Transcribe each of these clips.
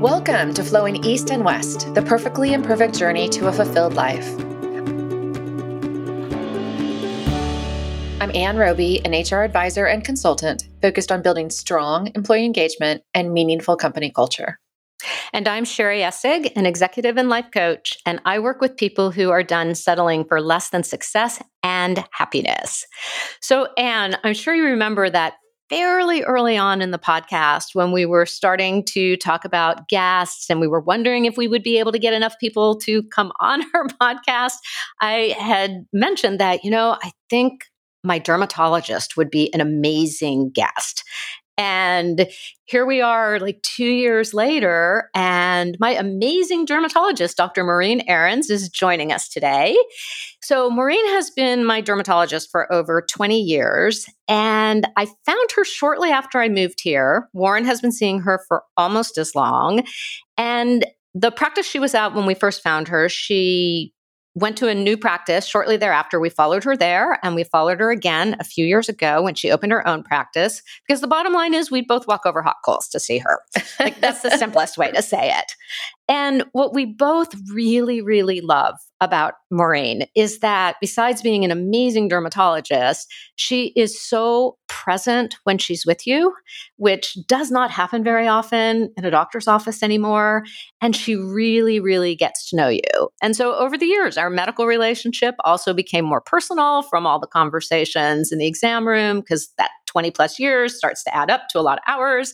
Welcome to Flowing East and West, the perfectly imperfect journey to a fulfilled life. I'm Ann Roby, an HR advisor and consultant focused on building strong employee engagement and meaningful company culture. And I'm Sherry Essig, an executive and life coach, and I work with people who are done settling for less than success and happiness. So, Ann, I'm sure you remember that fairly early on in the podcast when we were starting to talk about guests and we were wondering if we would be able to get enough people to come on our podcast. I had mentioned that, you know, I think my dermatologist would be an amazing guest. And here we are, like two years later, and my amazing dermatologist, Dr. Maureen Aarons, is joining us today. So, Maureen has been my dermatologist for over 20 years, and I found her shortly after I moved here. Warren has been seeing her for almost as long. And the practice she was at when we first found her, she went to a new practice shortly thereafter. We followed her there and we followed her again a few years ago when she opened her own practice. Because the bottom line is we'd both walk over hot coals to see her. Like that's the simplest way to say it. And what we both really, really love about Maureen is that besides being an amazing dermatologist, she is so present when she's with you, which does not happen very often in a doctor's office anymore. And she really, really gets to know you. And so over the years, our medical relationship also became more personal from all the conversations in the exam room because that 20 plus years starts to add up to a lot of hours.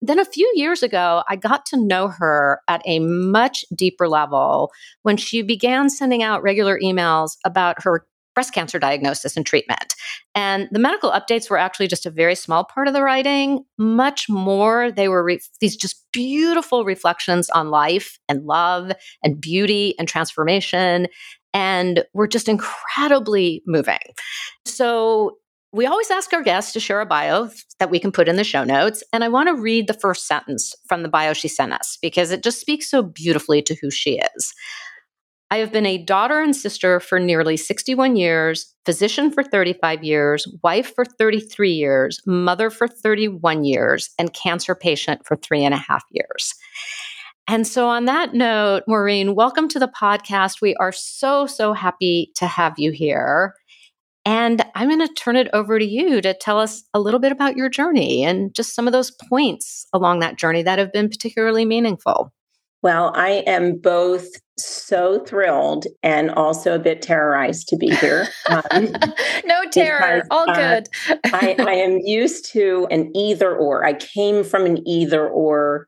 Then a few years ago, I got to know her at a much deeper level when she began sending out regular emails about her breast cancer diagnosis and treatment. And the medical updates were actually just a very small part of the writing. Much more, they were re- these just beautiful reflections on life and love and beauty and transformation. And were just incredibly moving. So we always ask our guests to share a bio that we can put in the show notes. And I want to read the first sentence from the bio she sent us because it just speaks so beautifully to who she is. I have been a daughter and sister for nearly 61 years, physician for 35 years, wife for 33 years, mother for 31 years, and cancer patient for three and a half years. And so, on that note, Maureen, welcome to the podcast. We are so, so happy to have you here. And I'm going to turn it over to you to tell us a little bit about your journey and just some of those points along that journey that have been particularly meaningful. Well, I am both so thrilled and also a bit terrorized to be here. Um, no terror, because, all uh, good. I, I am used to an either or. I came from an either or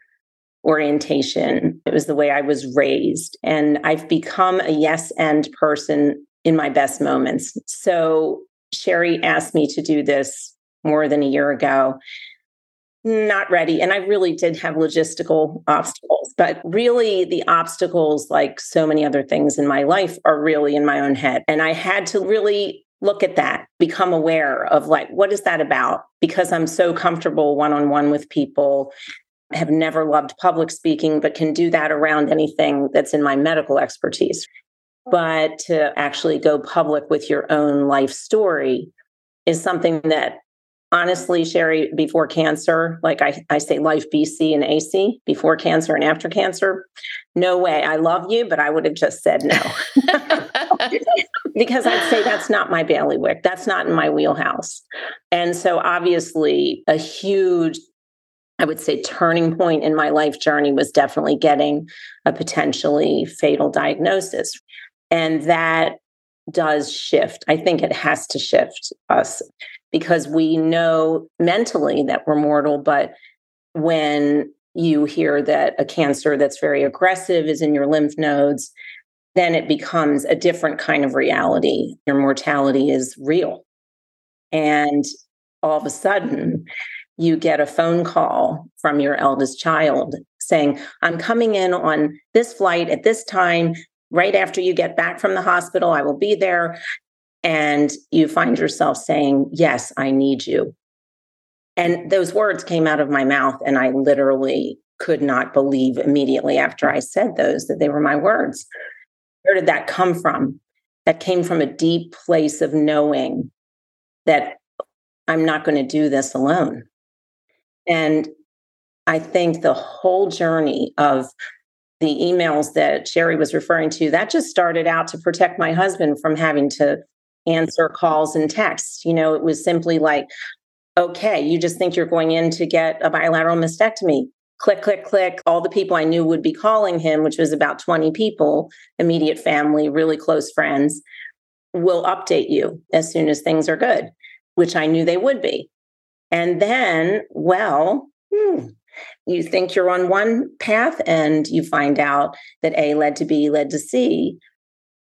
orientation. It was the way I was raised. And I've become a yes and person in my best moments. So Sherry asked me to do this more than a year ago. Not ready. And I really did have logistical obstacles, but really the obstacles, like so many other things in my life, are really in my own head. And I had to really look at that, become aware of like, what is that about? Because I'm so comfortable one on one with people. Have never loved public speaking, but can do that around anything that's in my medical expertise. But to actually go public with your own life story is something that honestly, Sherry, before cancer, like I, I say life BC and AC, before cancer and after cancer, no way. I love you, but I would have just said no. because I'd say that's not my bailiwick. That's not in my wheelhouse. And so obviously a huge I would say turning point in my life journey was definitely getting a potentially fatal diagnosis. And that does shift. I think it has to shift us because we know mentally that we're mortal, but when you hear that a cancer that's very aggressive is in your lymph nodes, then it becomes a different kind of reality. Your mortality is real. And all of a sudden, you get a phone call from your eldest child saying, I'm coming in on this flight at this time right after you get back from the hospital, I will be there. And you find yourself saying, Yes, I need you. And those words came out of my mouth, and I literally could not believe immediately after I said those that they were my words. Where did that come from? That came from a deep place of knowing that I'm not going to do this alone. And I think the whole journey of the emails that Sherry was referring to, that just started out to protect my husband from having to answer calls and texts. You know, it was simply like, okay, you just think you're going in to get a bilateral mastectomy. Click, click, click. All the people I knew would be calling him, which was about 20 people, immediate family, really close friends, will update you as soon as things are good, which I knew they would be. And then, well, hmm, you think you're on one path and you find out that A led to B, led to C.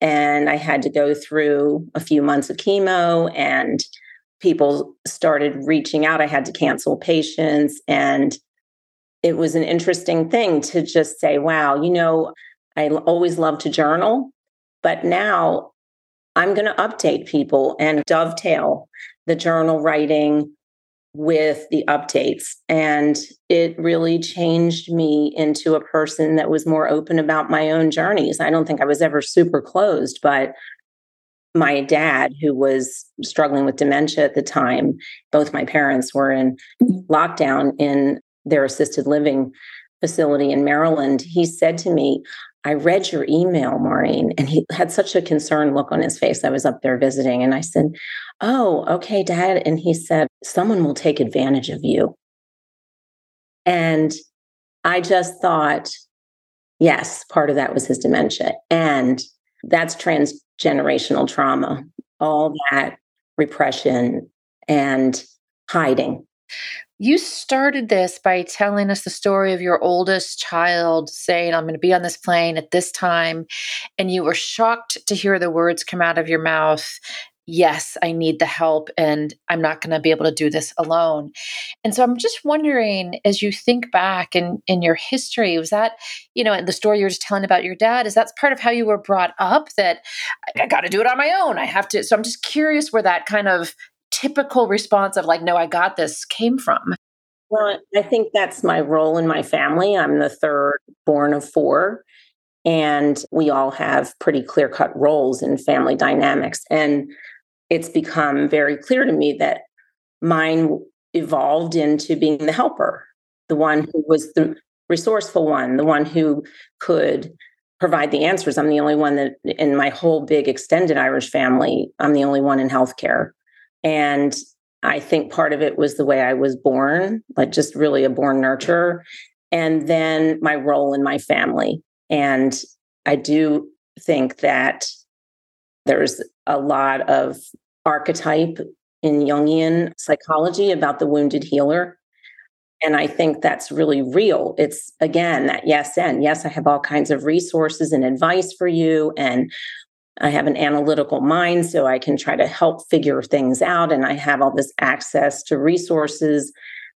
And I had to go through a few months of chemo and people started reaching out. I had to cancel patients. And it was an interesting thing to just say, wow, you know, I always love to journal, but now I'm going to update people and dovetail the journal writing with the updates. And it really changed me into a person that was more open about my own journeys. I don't think I was ever super closed, but my dad, who was struggling with dementia at the time, both my parents were in lockdown in their assisted living facility in Maryland. He said to me, I read your email, Maureen. And he had such a concerned look on his face. I was up there visiting and I said, Oh, okay, dad. And he said, Someone will take advantage of you. And I just thought, yes, part of that was his dementia. And that's transgenerational trauma, all that repression and hiding. You started this by telling us the story of your oldest child saying, I'm going to be on this plane at this time. And you were shocked to hear the words come out of your mouth yes, I need the help and I'm not going to be able to do this alone. And so I'm just wondering, as you think back in, in your history, was that, you know, the story you were just telling about your dad, is that part of how you were brought up that I got to do it on my own? I have to. So I'm just curious where that kind of typical response of like, no, I got this came from? Well, I think that's my role in my family. I'm the third born of four, and we all have pretty clear cut roles in family dynamics. And it's become very clear to me that mine evolved into being the helper, the one who was the resourceful one, the one who could provide the answers. I'm the only one that in my whole big extended Irish family, I'm the only one in healthcare. And I think part of it was the way I was born, like just really a born nurturer. And then my role in my family. And I do think that there's a lot of archetype in Jungian psychology about the wounded healer. And I think that's really real. It's again that yes and yes, I have all kinds of resources and advice for you. And I have an analytical mind, so I can try to help figure things out. And I have all this access to resources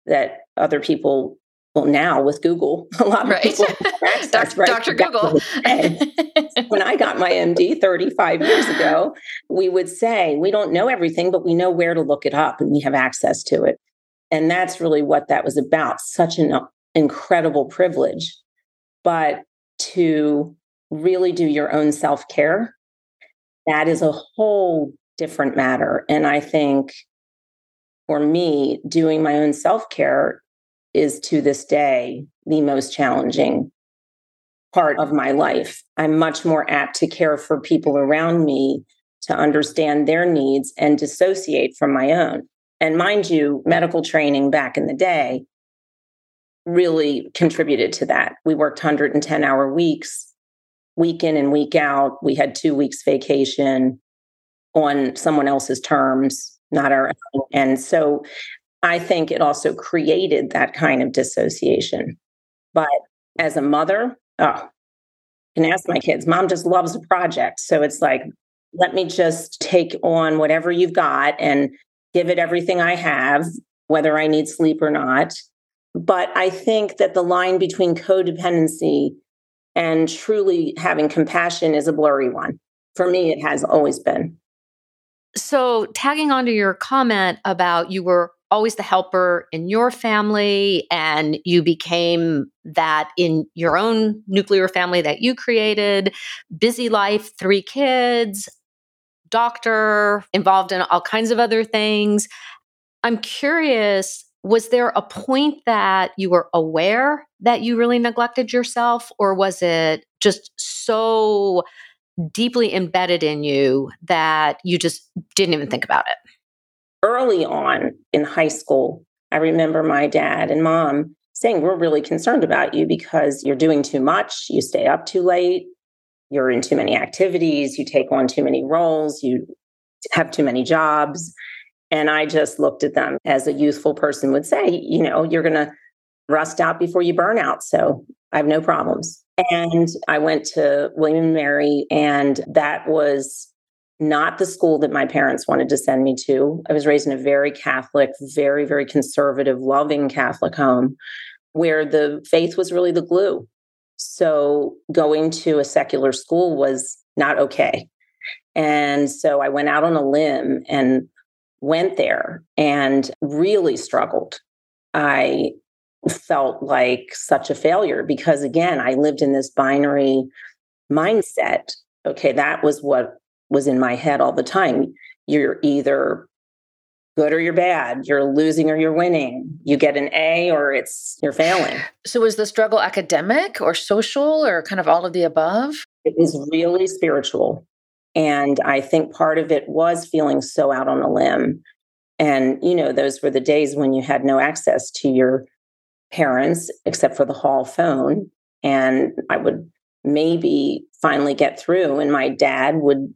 that other people, well, now with Google, a lot of right. people access, Dr. Right? Dr. Google. when I got my MD 35 years ago, we would say, we don't know everything, but we know where to look it up and we have access to it. And that's really what that was about. Such an uh, incredible privilege. But to really do your own self care that is a whole different matter. And I think for me, doing my own self care is to this day the most challenging part of my life. I'm much more apt to care for people around me to understand their needs and dissociate from my own. And mind you, medical training back in the day really contributed to that. We worked 110 hour weeks week in and week out. We had two weeks vacation on someone else's terms, not our own. And so I think it also created that kind of dissociation. But as a mother, oh, I can ask my kids, mom just loves a project. So it's like, let me just take on whatever you've got and give it everything I have, whether I need sleep or not. But I think that the line between codependency and truly having compassion is a blurry one. For me, it has always been. So, tagging onto your comment about you were always the helper in your family and you became that in your own nuclear family that you created, busy life, three kids, doctor, involved in all kinds of other things. I'm curious was there a point that you were aware that you really neglected yourself, or was it just so deeply embedded in you that you just didn't even think about it? Early on in high school, I remember my dad and mom saying, We're really concerned about you because you're doing too much, you stay up too late, you're in too many activities, you take on too many roles, you have too many jobs. And I just looked at them as a youthful person would say, you know, you're going to rust out before you burn out. So I have no problems. And I went to William and Mary, and that was not the school that my parents wanted to send me to. I was raised in a very Catholic, very, very conservative, loving Catholic home where the faith was really the glue. So going to a secular school was not okay. And so I went out on a limb and went there and really struggled. I felt like such a failure because, again, I lived in this binary mindset. Okay, that was what was in my head all the time. You're either good or you're bad. You're losing or you're winning. You get an A or it's you're failing. So was the struggle academic or social or kind of all of the above? It was really spiritual. And I think part of it was feeling so out on a limb. And, you know, those were the days when you had no access to your parents except for the hall phone. And I would maybe finally get through, and my dad would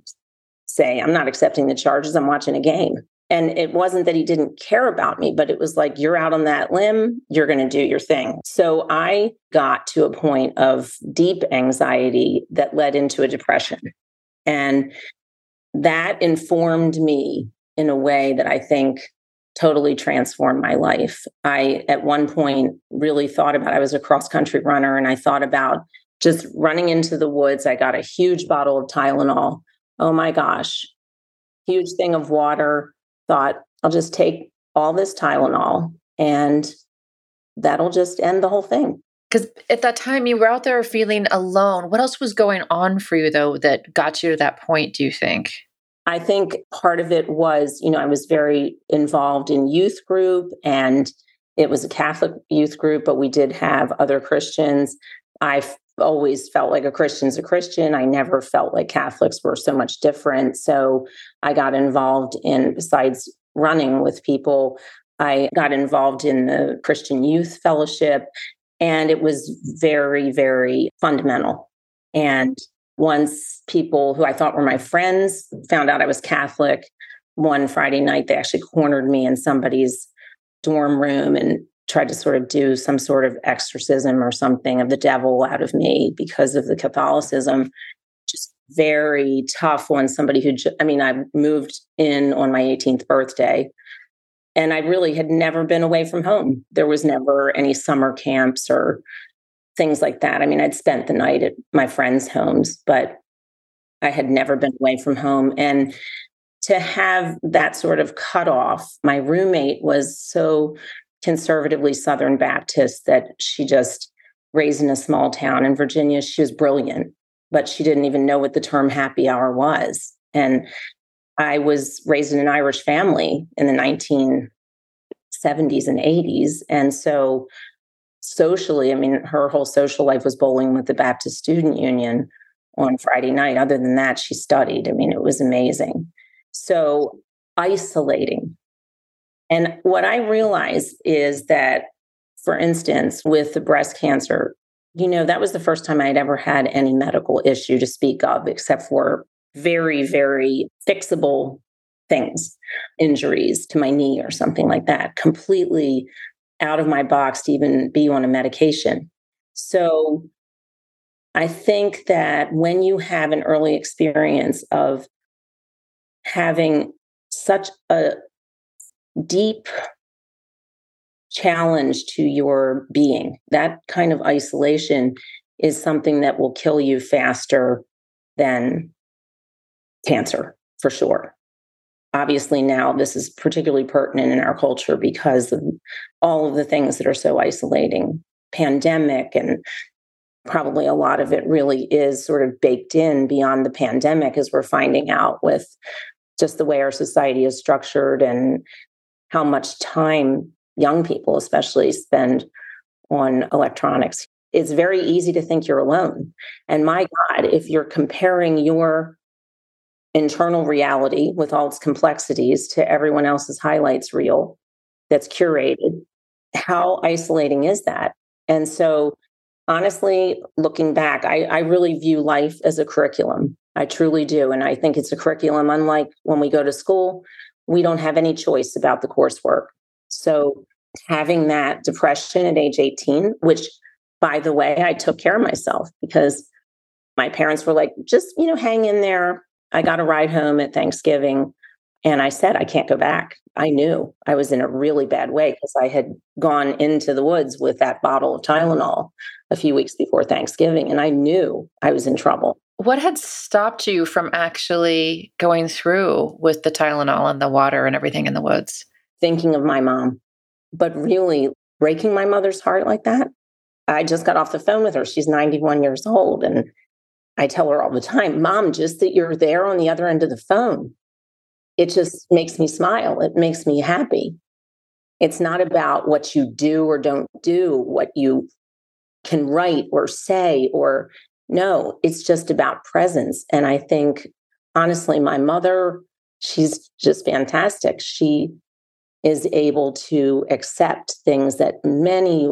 say, I'm not accepting the charges, I'm watching a game. And it wasn't that he didn't care about me, but it was like, you're out on that limb, you're going to do your thing. So I got to a point of deep anxiety that led into a depression. And that informed me in a way that I think totally transformed my life. I, at one point, really thought about I was a cross country runner and I thought about just running into the woods. I got a huge bottle of Tylenol. Oh my gosh, huge thing of water. Thought I'll just take all this Tylenol and that'll just end the whole thing. Because at that time you were out there feeling alone. What else was going on for you though that got you to that point, do you think? I think part of it was, you know, I was very involved in youth group and it was a Catholic youth group, but we did have other Christians. I always felt like a Christian's a Christian. I never felt like Catholics were so much different. So I got involved in, besides running with people, I got involved in the Christian Youth Fellowship. And it was very, very fundamental. And once people who I thought were my friends found out I was Catholic, one Friday night, they actually cornered me in somebody's dorm room and tried to sort of do some sort of exorcism or something of the devil out of me because of the Catholicism. Just very tough when somebody who, I mean, I moved in on my 18th birthday and I really had never been away from home. Mm. There was never any summer camps or things like that. I mean, I'd spent the night at my friends' homes, but I had never been away from home. And to have that sort of cut off, my roommate was so conservatively Southern Baptist that she just raised in a small town in Virginia. She was brilliant, but she didn't even know what the term happy hour was. And I was raised in an Irish family in the 1970s and 80s. And so socially, I mean, her whole social life was bowling with the Baptist Student Union on Friday night. Other than that, she studied. I mean, it was amazing. So isolating and what I realized is that, for instance, with the breast cancer, you know, that was the first time I'd ever had any medical issue to speak of, except for very, very fixable things, injuries to my knee or something like that, completely out of my box to even be on a medication. So I think that when you have an early experience of having such a deep challenge to your being. That kind of isolation is something that will kill you faster than cancer, for sure. Obviously, now this is particularly pertinent in our culture because of all of the things that are so isolating pandemic and probably a lot of it really is sort of baked in beyond the pandemic as we're finding out with just the way our society is structured and how much time young people, especially, spend on electronics. It's very easy to think you're alone. And my God, if you're comparing your internal reality with all its complexities to everyone else's highlights reel that's curated, how isolating is that? And so, honestly, looking back, I, I really view life as a curriculum. I truly do. And I think it's a curriculum, unlike when we go to school, we don't have any choice about the coursework. So, having that depression at age 18, which by the way, I took care of myself because my parents were like, just, you know, hang in there. I got a ride home at Thanksgiving and I said, I can't go back. I knew I was in a really bad way because I had gone into the woods with that bottle of Tylenol a few weeks before Thanksgiving and I knew I was in trouble. What had stopped you from actually going through with the Tylenol and the water and everything in the woods? Thinking of my mom, but really breaking my mother's heart like that. I just got off the phone with her. She's 91 years old. And I tell her all the time, Mom, just that you're there on the other end of the phone, it just makes me smile. It makes me happy. It's not about what you do or don't do, what you can write or say, or no, it's just about presence. And I think, honestly, my mother, she's just fantastic. She is able to accept things that many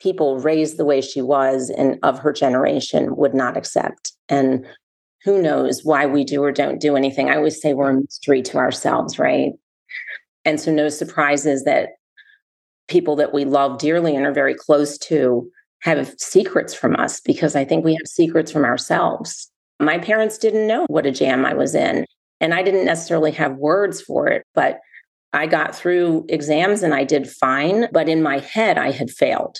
people raised the way she was and of her generation would not accept. And who knows why we do or don't do anything. I always say we're a mystery to ourselves, right? And so, no surprises that people that we love dearly and are very close to have secrets from us because I think we have secrets from ourselves. My parents didn't know what a jam I was in, and I didn't necessarily have words for it, but I got through exams and I did fine. But in my head, I had failed.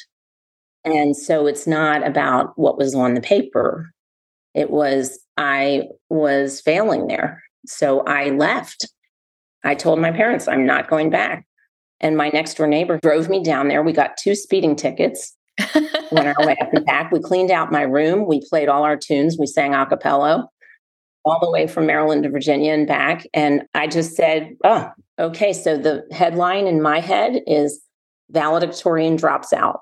And so it's not about what was on the paper. It was, I was failing there. So I left. I told my parents, I'm not going back. And my next door neighbor drove me down there. We got two speeding tickets. went our way up and back. We cleaned out my room. We played all our tunes. We sang a cappella all the way from Maryland to Virginia and back. And I just said, oh, okay. So the headline in my head is valedictorian drops out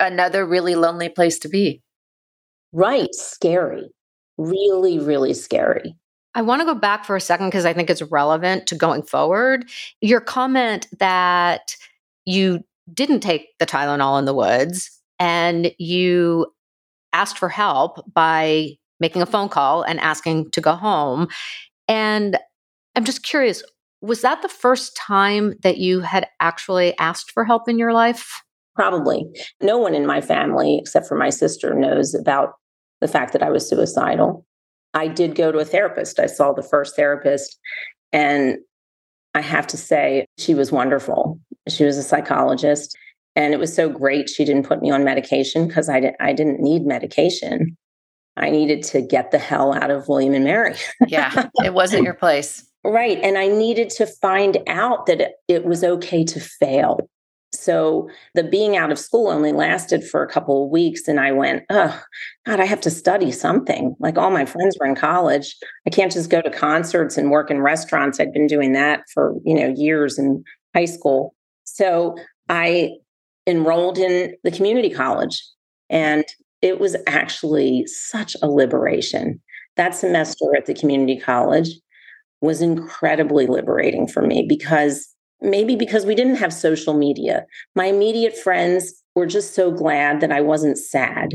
another really lonely place to be. Right. Scary. Really, really scary. I want to go back for a second because I think it's relevant to going forward. Your comment that you didn't take the Tylenol in the woods and you asked for help by making a phone call and asking to go home. And I'm just curious, was that the first time that you had actually asked for help in your life? Probably. No one in my family, except for my sister, knows about the fact that I was suicidal. I did go to a therapist. I saw the first therapist, and I have to say, she was wonderful. She was a psychologist, and it was so great she didn't put me on medication because I, di- I didn't need medication. I needed to get the hell out of William and Mary. yeah, it wasn't your place. Right. And I needed to find out that it, it was okay to fail. So the being out of school only lasted for a couple of weeks. And I went, oh, God, I have to study something. Like all my friends were in college. I can't just go to concerts and work in restaurants. I'd been doing that for, you know, years in high school. So I enrolled in the community college. And it was actually such a liberation. That semester at the community college was incredibly liberating for me because maybe because we didn't have social media. My immediate friends were just so glad that I wasn't sad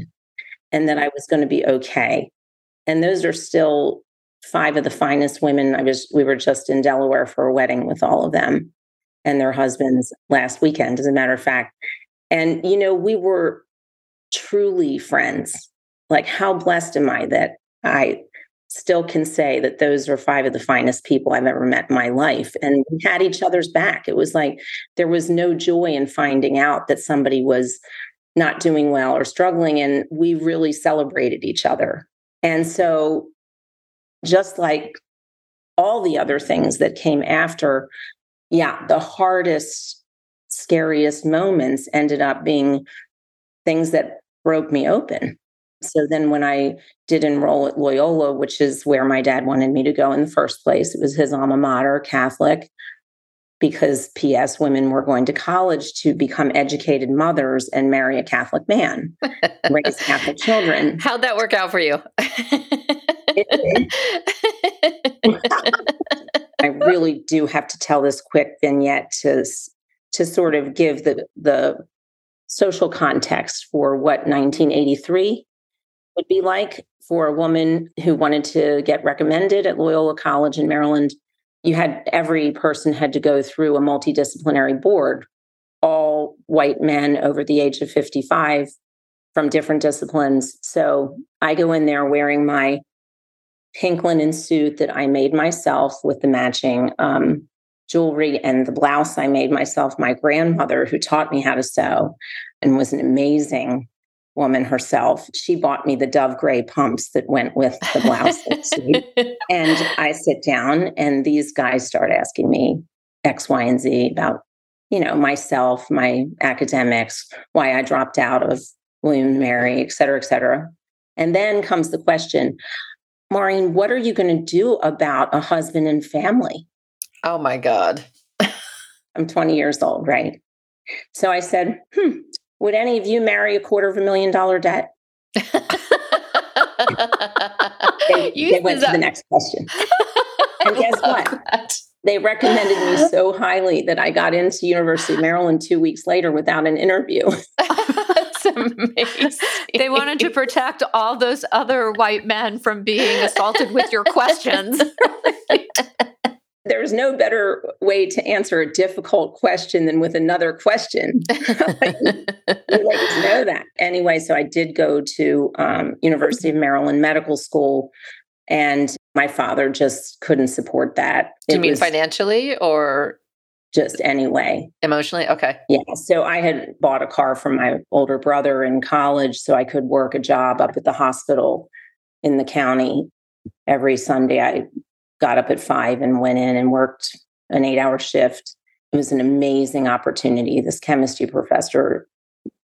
and that I was going to be okay. And those are still five of the finest women. I was we were just in Delaware for a wedding with all of them and their husbands last weekend as a matter of fact. And you know, we were truly friends. Like how blessed am I that I still can say that those are five of the finest people I've ever met in my life. And we had each other's back. It was like there was no joy in finding out that somebody was not doing well or struggling. And we really celebrated each other. And so, just like all the other things that came after, yeah, the hardest, scariest moments ended up being things that broke me open so then when I did enroll at Loyola, which is where my dad wanted me to go in the first place, it was his alma mater, Catholic, because P.S. women were going to college to become educated mothers and marry a Catholic man, raise Catholic children. How'd that work out for you? I really do have to tell this quick vignette to to sort of give the the social context for what 1983 would be like for a woman who wanted to get recommended at Loyola College in Maryland. You had every person had to go through a multidisciplinary board, all white men over the age of 55 from different disciplines. So I go in there wearing my pink linen suit that I made myself with the matching um, jewelry and the blouse I made myself. My grandmother, who taught me how to sew and was an amazing woman herself, she bought me the dove gray pumps that went with the blouse and I sit down, and these guys start asking me X, Y, and Z about, you know, myself, my academics, why I dropped out of William Mary, et cetera, et cetera. And then comes the question, Maureen, what are you going to do about a husband and family? Oh my God. I'm 20 years old, right? So I said, hmm, would any of you marry a quarter of a million dollar debt? they, they went to the next question. and guess what? That. They recommended me so highly that I got into University of Maryland two weeks later without an interview. That's amazing. They wanted to protect all those other white men from being assaulted with your questions there's no better way to answer a difficult question than with another question. ladies know that. Anyway, so I did go to um, University of Maryland Medical School, and my father just couldn't support that. Do you mean financially or just anyway? Emotionally? Okay. Yeah. So I had bought a car from my older brother in college so I could work a job up at the hospital in the county every Sunday. I got up at five and went in and worked an eight hour shift. It was an amazing opportunity. This chemistry professor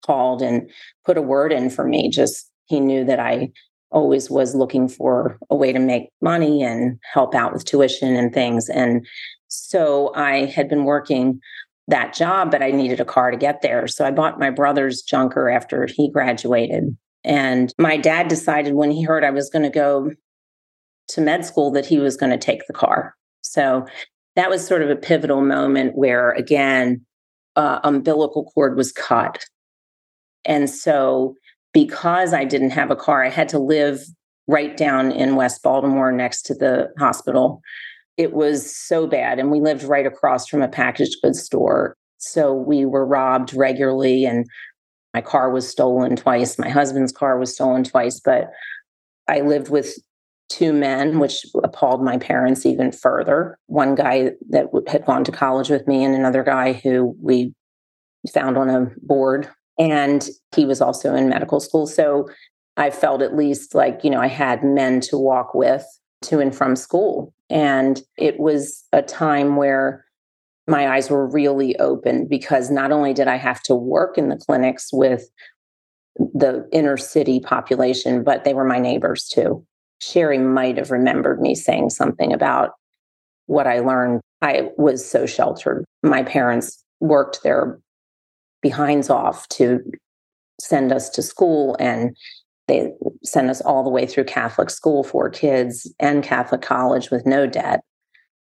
called and put a word in for me. Just he knew that I always was looking for a way to make money and help out with tuition and things. And so I had been working that job, but I needed a car to get there. So I bought my brother's junker after he graduated. And my dad decided when he heard I was going to go to med school that he was going to take the car. So that was sort of a pivotal moment where, again, uh, umbilical cord was cut. And so, because I didn't have a car, I had to live right down in West Baltimore next to the hospital. It was so bad. And we lived right across from a packaged goods store. So we were robbed regularly, and my car was stolen twice. My husband's car was stolen twice. But I lived with two men, which appalled my parents even further. One guy that had gone to college with me, and another guy who we found on a board. And he was also in medical school. So I felt at least like, you know, I had men to walk with to and from school. And it was a time where my eyes were really open because not only did I have to work in the clinics with the inner city population, but they were my neighbors too. Sherry might have remembered me saying something about what I learned. I was so sheltered. My parents worked their behinds off to send us to school and they sent us all the way through Catholic school for kids and Catholic college with no debt.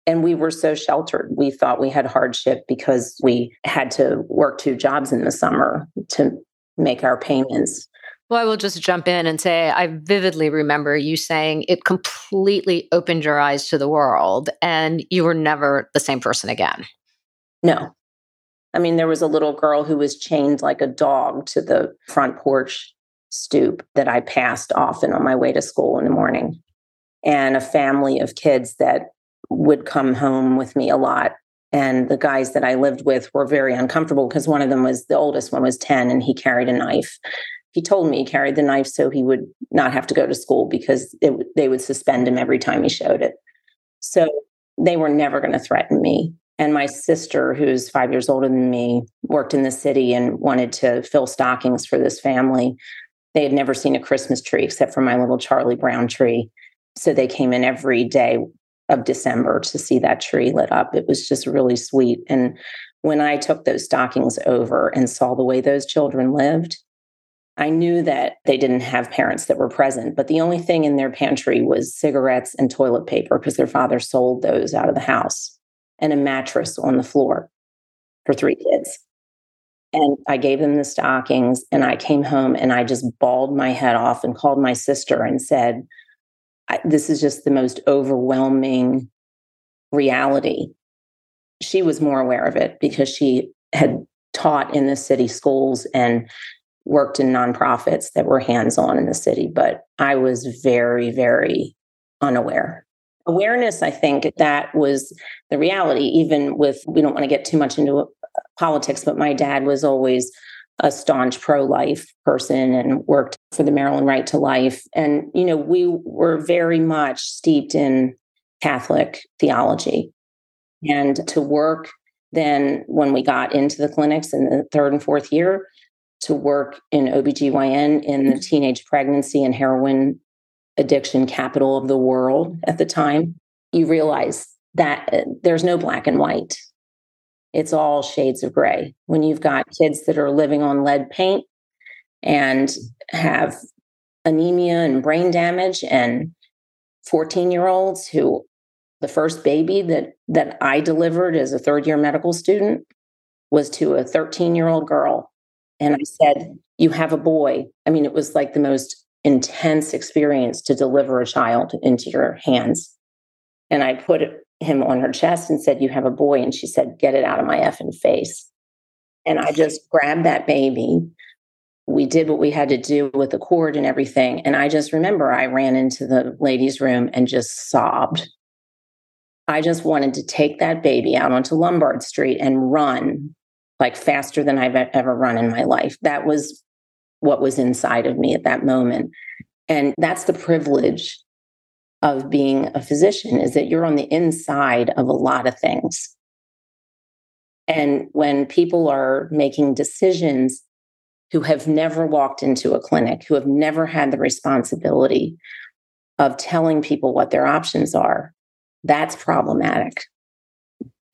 And we were so sheltered. We thought we had hardship because we had to work two jobs in the summer to make our payments. Well, I will just jump in and say I vividly remember you saying it completely opened your eyes to the world and you were never the same person again. No. I mean, there was a little girl who was chained like a dog to the front porch stoop that I passed often on my way to school in the morning, and a family of kids that would come home with me a lot. And the guys that I lived with were very uncomfortable because one of them was the oldest one was 10 and he carried a knife he told me he carried the knife so he would not have to go to school because it, they would suspend him every time he showed it. So they were never going to threaten me. And my sister, who's five years older than me, worked in the city and wanted to fill stockings for this family. They had never seen a Christmas tree except for my little Charlie Brown tree. So they came in every day of December to see that tree lit up. It was just really sweet. And when I took those stockings over and saw the way those children lived, I knew that they didn't have parents that were present, but the only thing in their pantry was cigarettes and toilet paper because their father sold those out of the house and a mattress on the floor for three kids. And I gave them the stockings and I came home and I just bawled my head off and called my sister and said, This is just the most overwhelming reality. She was more aware of it because she had taught in the city schools and worked in nonprofits that were hands on in the city, but I was very, very unaware. Awareness, I think that was the reality, even with, we don't want to get too much into uh, politics, but my dad was always a staunch pro life person and worked for the Maryland Right to Life. And, you know, we were very much steeped in Catholic theology. And to work then when we got into the clinics in the third and fourth year, to work in OBGYN in the mm-hmm. teenage pregnancy and heroin addiction capital of the world at the time, you realize that uh, there's no black and white. It's all shades of gray. When you've got kids that are living on lead paint and have anemia and brain damage and 14 year olds who the first baby that that I delivered as a third year medical student was to a 13 year old girl and I said, You have a boy. I mean, it was like the most intense experience to deliver a child into your hands. And I put him on her chest and said, You have a boy. And she said, Get it out of my effing face. And I just grabbed that baby. We did what we had to do with the cord and everything. And I just remember I ran into the ladies' room and just sobbed. I just wanted to take that baby out onto Lombard Street and run like faster than I've ever run in my life. That was what was inside of me at that moment. And that's the privilege of being a physician is that you're on the inside of a lot of things. And when people are making decisions who have never walked into a clinic, who have never had the responsibility of telling people what their options are, that's problematic.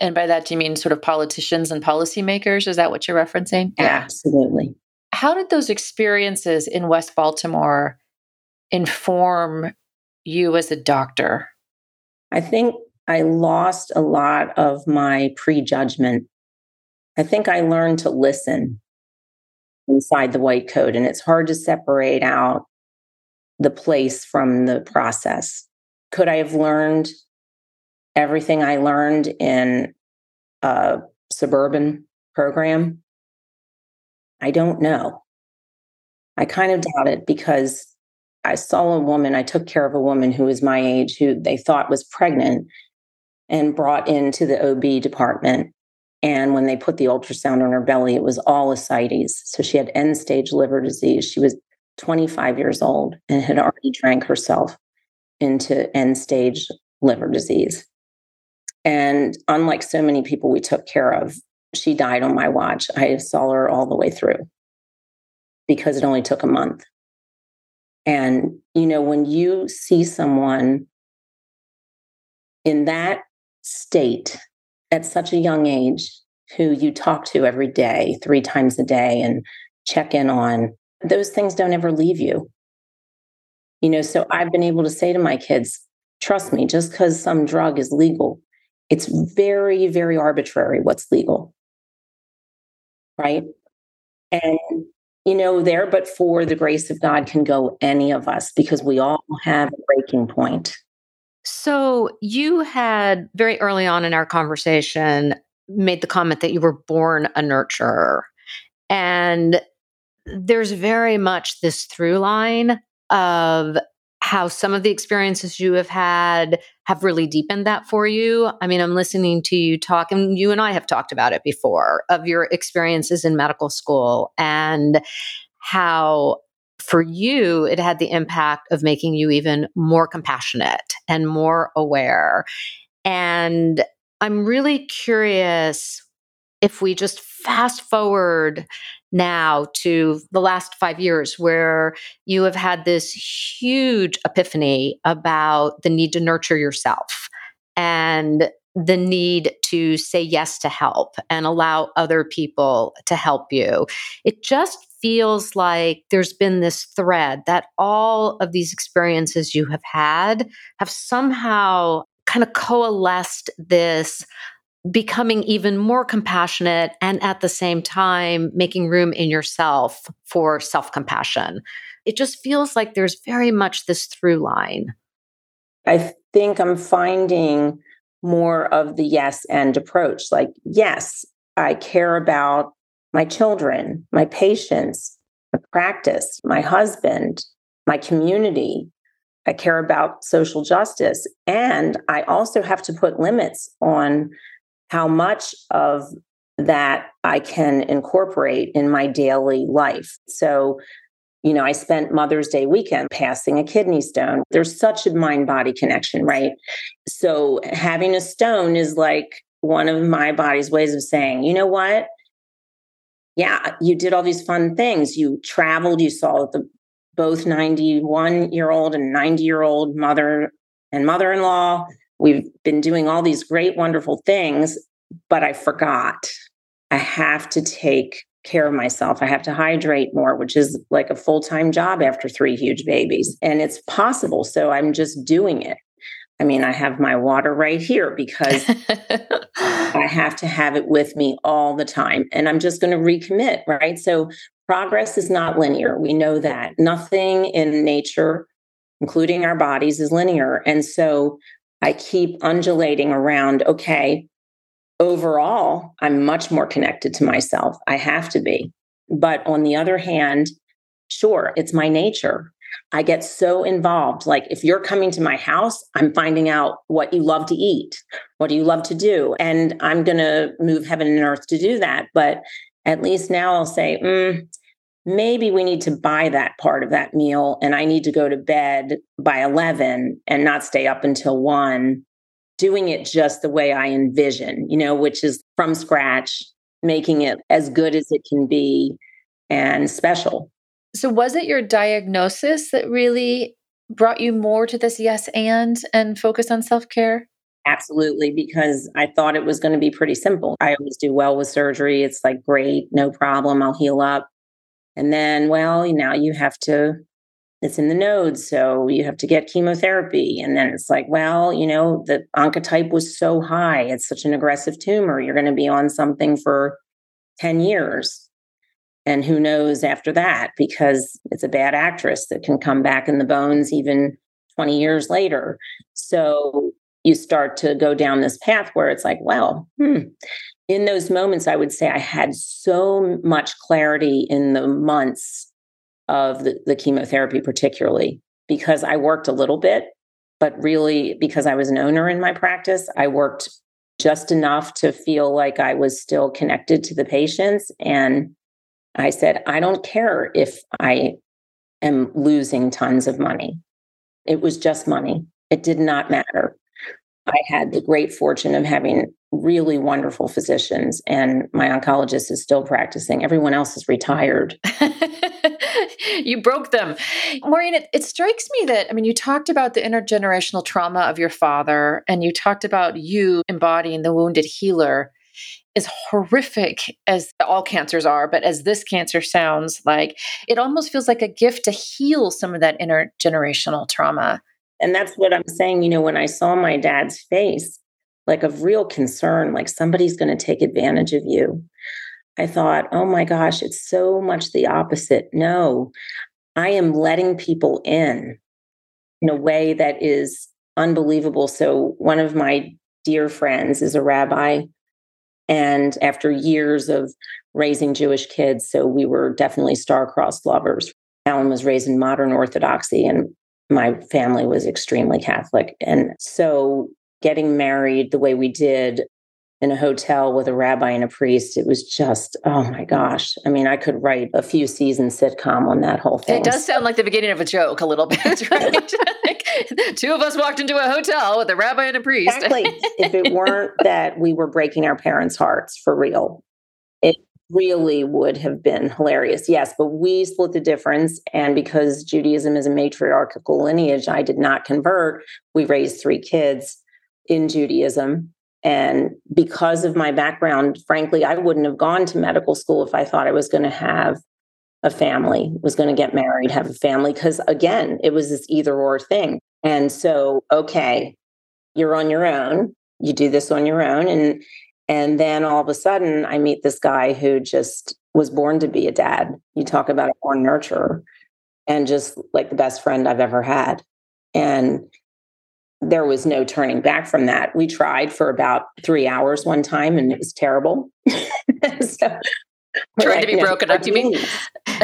And by that, do you mean sort of politicians and policymakers? Is that what you're referencing? Yeah, absolutely. How did those experiences in West Baltimore inform you as a doctor? I think I lost a lot of my prejudgment. I think I learned to listen inside the white coat, and it's hard to separate out the place from the process. Could I have learned everything I learned in a suburban program? I don't know. I kind of doubt it because I saw a woman, I took care of a woman who was my age who they thought was pregnant and brought into the OB department. And when they put the ultrasound on her belly, it was all ascites. So she had end stage liver disease. She was 25 years old and had already drank herself into end stage liver disease. And unlike so many people we took care of, she died on my watch. I saw her all the way through because it only took a month. And, you know, when you see someone in that state at such a young age who you talk to every day, three times a day, and check in on, those things don't ever leave you. You know, so I've been able to say to my kids, trust me, just because some drug is legal it's very, very arbitrary what's legal. Right. And, you know, there, but for the grace of God can go any of us because we all have a breaking point. So you had very early on in our conversation made the comment that you were born a nurturer. And there's very much this through line of how some of the experiences you have had have really deepened that for you. I mean, I'm listening to you talk, and you and I have talked about it before of your experiences in medical school and how for you it had the impact of making you even more compassionate and more aware. And I'm really curious if we just fast forward now to the last five years where you have had this huge epiphany about the need to nurture yourself and the need to say yes to help and allow other people to help you. It just feels like there's been this thread that all of these experiences you have had have somehow kind of coalesced this becoming even more compassionate and at the same time making room in yourself for self compassion. It just feels like there's very much this through line. I think I'm finding more of the yes and approach. Like, yes, I care about my children, my patients, my practice, my husband, my community. I care about social justice. And I also have to put limits on how much of that I can incorporate in my daily life. So, you know, I spent Mother's Day weekend passing a kidney stone. There's such a mind body connection, right? So, having a stone is like one of my body's ways of saying, you know what? Yeah, you did all these fun things. You traveled, you saw the both 91 year old and 90 year old mother and mother in law We've been doing all these great, wonderful things, but I forgot. I have to take care of myself. I have to hydrate more, which is like a full time job after three huge babies. And it's possible. So I'm just doing it. I mean, I have my water right here because I have to have it with me all the time. And I'm just going to recommit, right? So progress is not linear. We know that. Nothing in nature, including our bodies, is linear. And so I keep undulating around, okay, overall, I'm much more connected to myself. I have to be. But on the other hand, sure, it's my nature. I get so involved. Like if you're coming to my house, I'm finding out what you love to eat. What do you love to do? And I'm going to move heaven and earth to do that. But at least now I'll say, mm, maybe we need to buy that part of that meal and I need to go to bed by 11 and not stay up until 1 doing it just the way I envision, you know, which is from scratch, making it as good as it can be and special. So was it your diagnosis that really brought you more to this yes and and focus on self-care? Absolutely, because I thought it was going to be pretty simple. I always do well with surgery. It's like, great, no problem. I'll heal up. And then, well, now you have to, it's in the nodes. So you have to get chemotherapy. And then it's like, well, you know, the oncotype was so high. It's such an aggressive tumor. You're going to be on something for 10 years. And who knows after that, because it's a bad actress that can come back in the bones even 20 years later. So you start to go down this path where it's like, well, hmm, in those moments, I would say I had so much clarity in the months of the, the, chemotherapy, particularly because I worked a little bit, but really because I was an owner in my practice, I worked just enough to feel like I was still connected to the patients. And I said, I don't care if I am losing tons of money. It was just money. It did not matter. I had the great fortune of having really wonderful physicians, and my oncologist is still practicing. Everyone else is retired. you broke them. Maureen, it, it strikes me that, I mean, you talked about the intergenerational trauma of your father, and you talked about you embodying the wounded healer as horrific as all cancers are, but as this cancer sounds like, it almost feels like a gift to heal some of that intergenerational trauma. And that's what I'm saying. You know, when I saw my dad's face, like of real concern, like somebody's going to take advantage of you, I thought, oh my gosh, it's so much the opposite. No, I am letting people in in a way that is unbelievable. So, one of my dear friends is a rabbi. And after years of raising Jewish kids, so we were definitely star-crossed lovers. Alan was raised in modern Orthodoxy, and my family was extremely Catholic. And so getting married the way we did in a hotel with a rabbi and a priest, it was just, oh my gosh. I mean, I could write a few season sitcom on that whole thing. It does sound like the beginning of a joke a little bit, right? like, two of us walked into a hotel with a rabbi and a priest. Exactly. if it weren't that we were breaking our parents' hearts for real, really would have been hilarious. Yes, but we split the difference. And because Judaism is a matriarchal lineage, I did not convert. We raised three kids in Judaism. And because of my background, frankly, I wouldn't have gone to medical school if I thought I was going to have a family, was going to get married, have a family. Because again, it was this either or thing. And so, okay, you're on your own. You do this on your own. And and then all of a sudden, I meet this guy who just was born to be a dad. You talk about a born nurturer and just like the best friend I've ever had. And there was no turning back from that. We tried for about three hours one time and it was terrible. so, Trying to be broken up, you mean?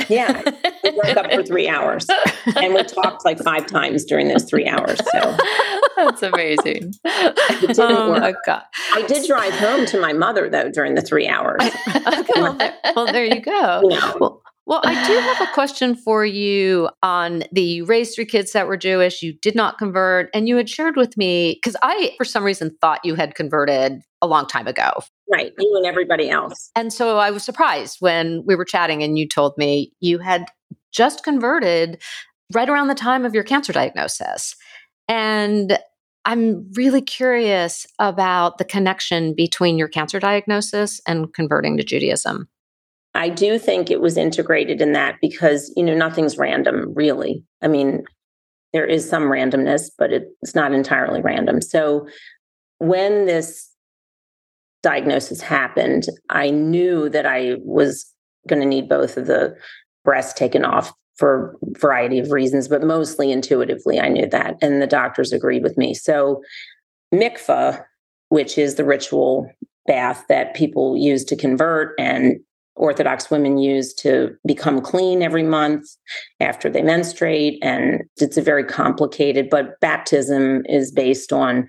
Yeah. We broke up for three hours. And we talked like five times during those three hours. So that's amazing. It didn't oh work. My God. I did drive home to my mother though during the three hours. okay, well, there, well, there you go. Well, well, I do have a question for you on the you raised three kids that were Jewish, you did not convert, and you had shared with me because I, for some reason, thought you had converted a long time ago. Right, you and everybody else. And so I was surprised when we were chatting and you told me you had just converted right around the time of your cancer diagnosis. And I'm really curious about the connection between your cancer diagnosis and converting to Judaism. I do think it was integrated in that because, you know, nothing's random, really. I mean, there is some randomness, but it's not entirely random. So when this diagnosis happened, I knew that I was going to need both of the breasts taken off for a variety of reasons, but mostly intuitively, I knew that. And the doctors agreed with me. So mikvah, which is the ritual bath that people use to convert and Orthodox women use to become clean every month after they menstruate. And it's a very complicated, but baptism is based on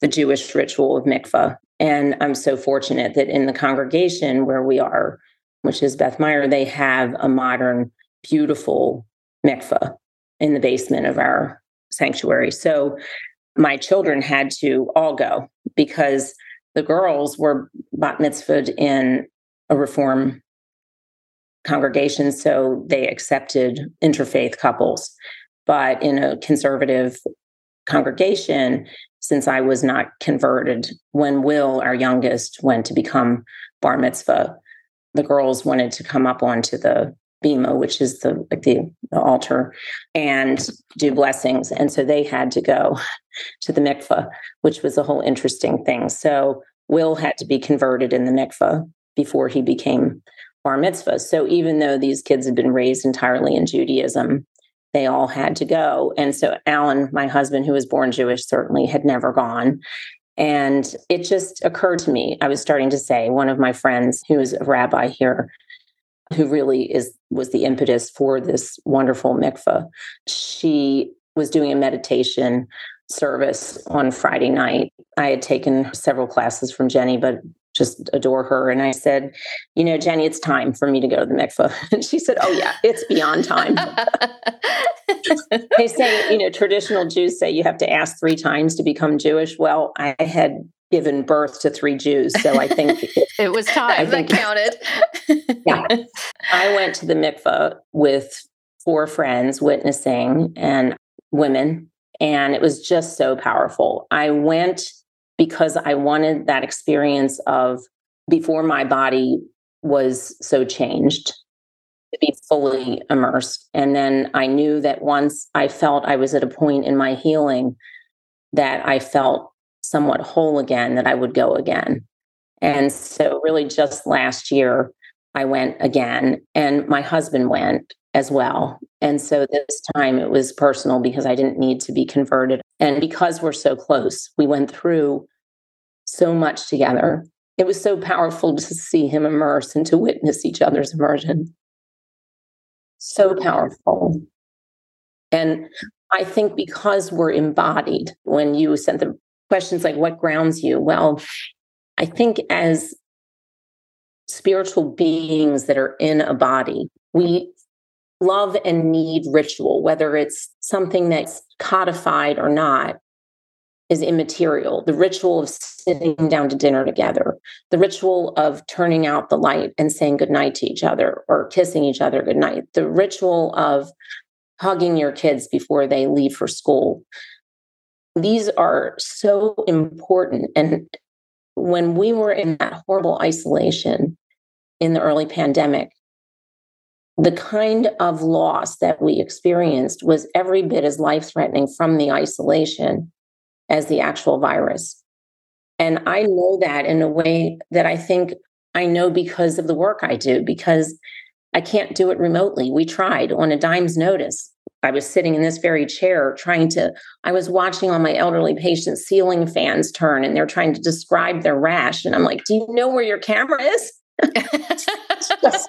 the Jewish ritual of mikvah. And I'm so fortunate that in the congregation where we are, which is Beth Meyer, they have a modern, beautiful mikvah in the basement of our sanctuary. So my children had to all go because the girls were bat mitzvahed in a reform congregation, so they accepted interfaith couples. But in a conservative congregation, since I was not converted, when Will, our youngest, went to become bar mitzvah, the girls wanted to come up onto the bima, which is the like the, the altar, and do blessings. And so they had to go to the mikvah, which was a whole interesting thing. So Will had to be converted in the mikvah before he became bar mitzvah. So even though these kids had been raised entirely in Judaism, they all had to go. And so Alan, my husband, who was born Jewish, certainly had never gone. And it just occurred to me, I was starting to say, one of my friends who is a rabbi here, who really is was the impetus for this wonderful mikvah. She was doing a meditation service on Friday night. I had taken several classes from Jenny, but just adore her. And I said, you know, Jenny, it's time for me to go to the mikvah. And she said, oh, yeah, it's beyond time. they say, you know, traditional Jews say you have to ask three times to become Jewish. Well, I had given birth to three Jews. So I think it, was time I think, that counted. yeah. I went to the mikvah with four friends witnessing and women. And it was just so powerful. I went because I wanted that experience of before my body was so changed to be fully immersed. And then I knew that once I felt I was at a point in my healing that I felt somewhat whole again, that I would go again. And so, really, just last year, I went again, and my husband went as well. And so this time it was personal because I didn't need to be converted. And because we're so close, we went through so much together. It was so powerful to see him immerse and to witness each other's immersion. So powerful. And I think because we're embodied, when you sent the questions like, what grounds you? Well, I think as spiritual beings that are in a body, we love and need ritual, whether it's something that's codified or not, is immaterial. The ritual of sitting down to dinner together, the ritual of turning out the light and saying goodnight to each other or kissing each other goodnight, the ritual of hugging your kids before they leave for school. these are so important. And when we were in that horrible isolation in the early pandemic, the kind of loss that we experienced was every bit as life threatening from the isolation as the actual virus. And I know that in a way that I think I know because of the work I do, because I can't do it remotely. We tried on a dime's notice. I was sitting in this very chair trying to, I was watching all my elderly patients' ceiling fans turn and they're trying to describe their rash. And I'm like, do you know where your camera is? just,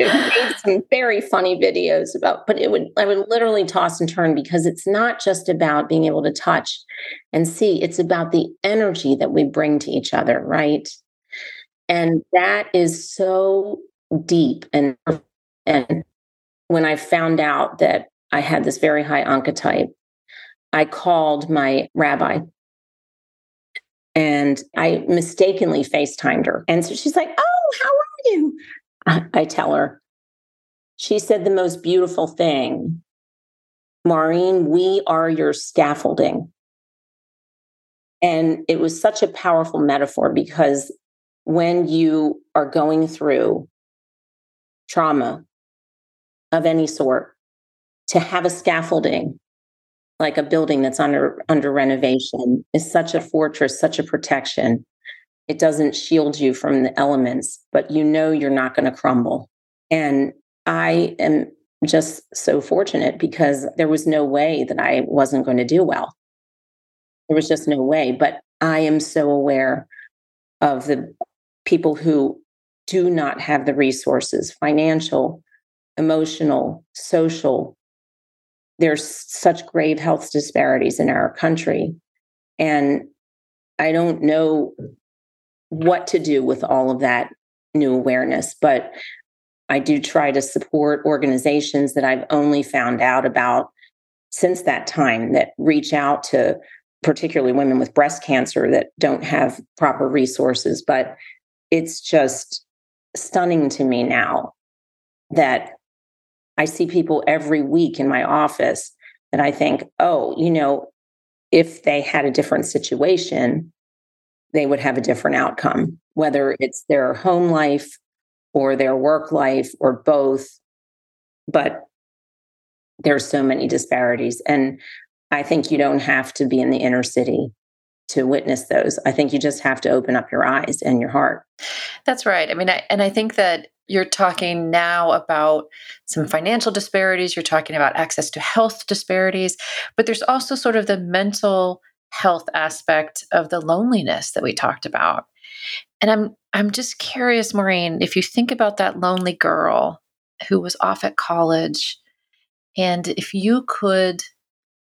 have made some very funny videos about, but it would, I would literally toss and turn because it's not just about being able to touch and see, it's about the energy that we bring to each other, right? And that is so deep. And, and when I found out that I had this very high oncotype, I called my rabbi and I mistakenly FaceTimed her. And so she's like, Oh, how are you? I tell her, she said the most beautiful thing Maureen, we are your scaffolding. And it was such a powerful metaphor because when you are going through trauma of any sort, to have a scaffolding like a building that's under under renovation is such a fortress, such a protection it doesn't shield you from the elements, but you know you're not going to crumble. And I am just so fortunate because there was no way that I wasn't going to do well. There was just no way. But I am so aware of the people who do not have the resources financial, emotional, social. There's such grave health disparities in our country. And I don't know what to do with all of that new awareness. But I do try to support organizations that I've only found out about since that time that reach out to particularly women with breast cancer that don't have proper resources. But it's just stunning to me now that I see people every week in my office that I think, oh, you know, if they had a different situation, they would have a different outcome, whether it's their home life or their work life or both. But there's so many disparities. And I think you don't have to be in the inner city to witness those. I think you just have to open up your eyes and your heart. That's right. I mean, I, and I think that you're talking now about some financial disparities, you're talking about access to health disparities, but there's also sort of the mental health aspect of the loneliness that we talked about. And I'm I'm just curious, Maureen, if you think about that lonely girl who was off at college, and if you could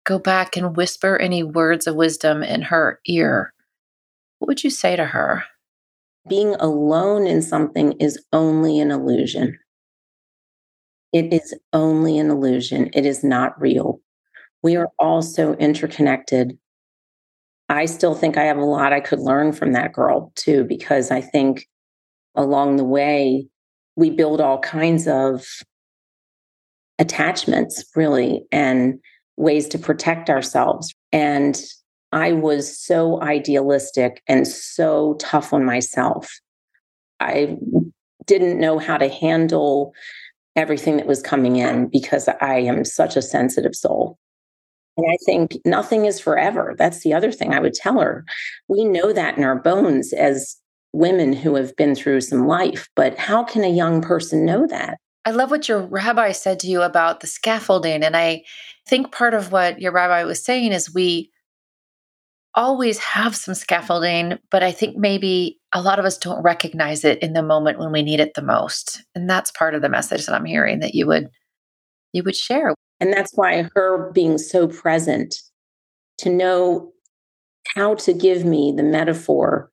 go back and whisper any words of wisdom in her ear, what would you say to her? Being alone in something is only an illusion. It is only an illusion. It is not real. We are all so interconnected I still think I have a lot I could learn from that girl too, because I think along the way, we build all kinds of attachments, really, and ways to protect ourselves. And I was so idealistic and so tough on myself. I didn't know how to handle everything that was coming in because I am such a sensitive soul. And I think nothing is forever. That's the other thing I would tell her. We know that in our bones as women who have been through some life, but how can a young person know that? I love what your rabbi said to you about the scaffolding. And I think part of what your rabbi was saying is we always have some scaffolding, but I think maybe a lot of us don't recognize it in the moment when we need it the most. And that's part of the message that I'm hearing that you would you would share. And that's why her being so present to know how to give me the metaphor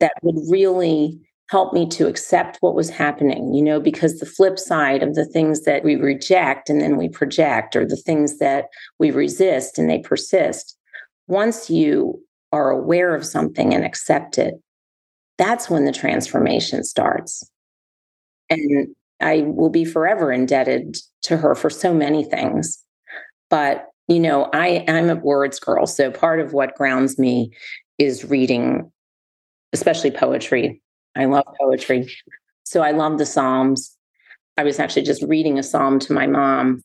that would really help me to accept what was happening, you know, because the flip side of the things that we reject and then we project, or the things that we resist and they persist, once you are aware of something and accept it, that's when the transformation starts. And I will be forever indebted to her for so many things. But you know, I, I'm a words girl. So part of what grounds me is reading, especially poetry. I love poetry. So I love the Psalms. I was actually just reading a psalm to my mom.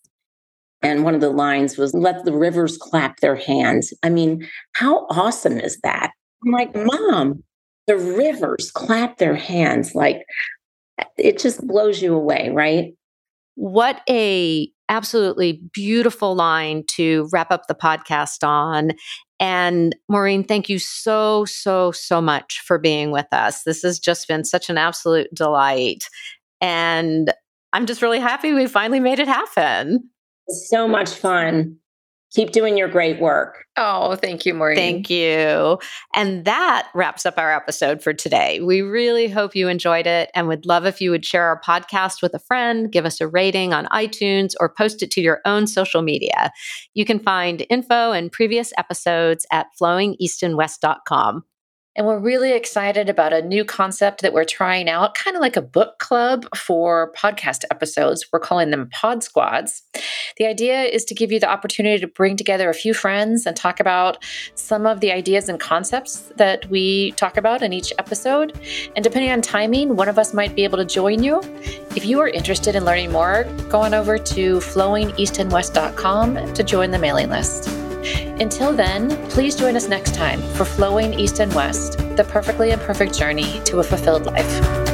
And one of the lines was, let the rivers clap their hands. I mean, how awesome is that? I'm like, Mom, the rivers clap their hands. Like, it just blows you away, right? What a absolutely beautiful line to wrap up the podcast on. And Maureen, thank you so, so, so much for being with us. This has just been such an absolute delight. And I'm just really happy we finally made it happen. So much fun keep doing your great work. Oh, thank you, Maureen. Thank you. And that wraps up our episode for today. We really hope you enjoyed it and would love if you would share our podcast with a friend, give us a rating on iTunes, or post it to your own social media. You can find info and previous episodes at flowingeastandwest.com. And we're really excited about a new concept that we're trying out, kind of like a book club for podcast episodes. We're calling them Pod Squads. The idea is to give you the opportunity to bring together a few friends and talk about some of the ideas and concepts that we talk about in each episode. And depending on timing, one of us might be able to join you. If you are interested in learning more, go on over to flowingeastandwest.com to join the mailing list. Until then, please join us next time for Flowing East and West, the perfectly imperfect journey to a fulfilled life.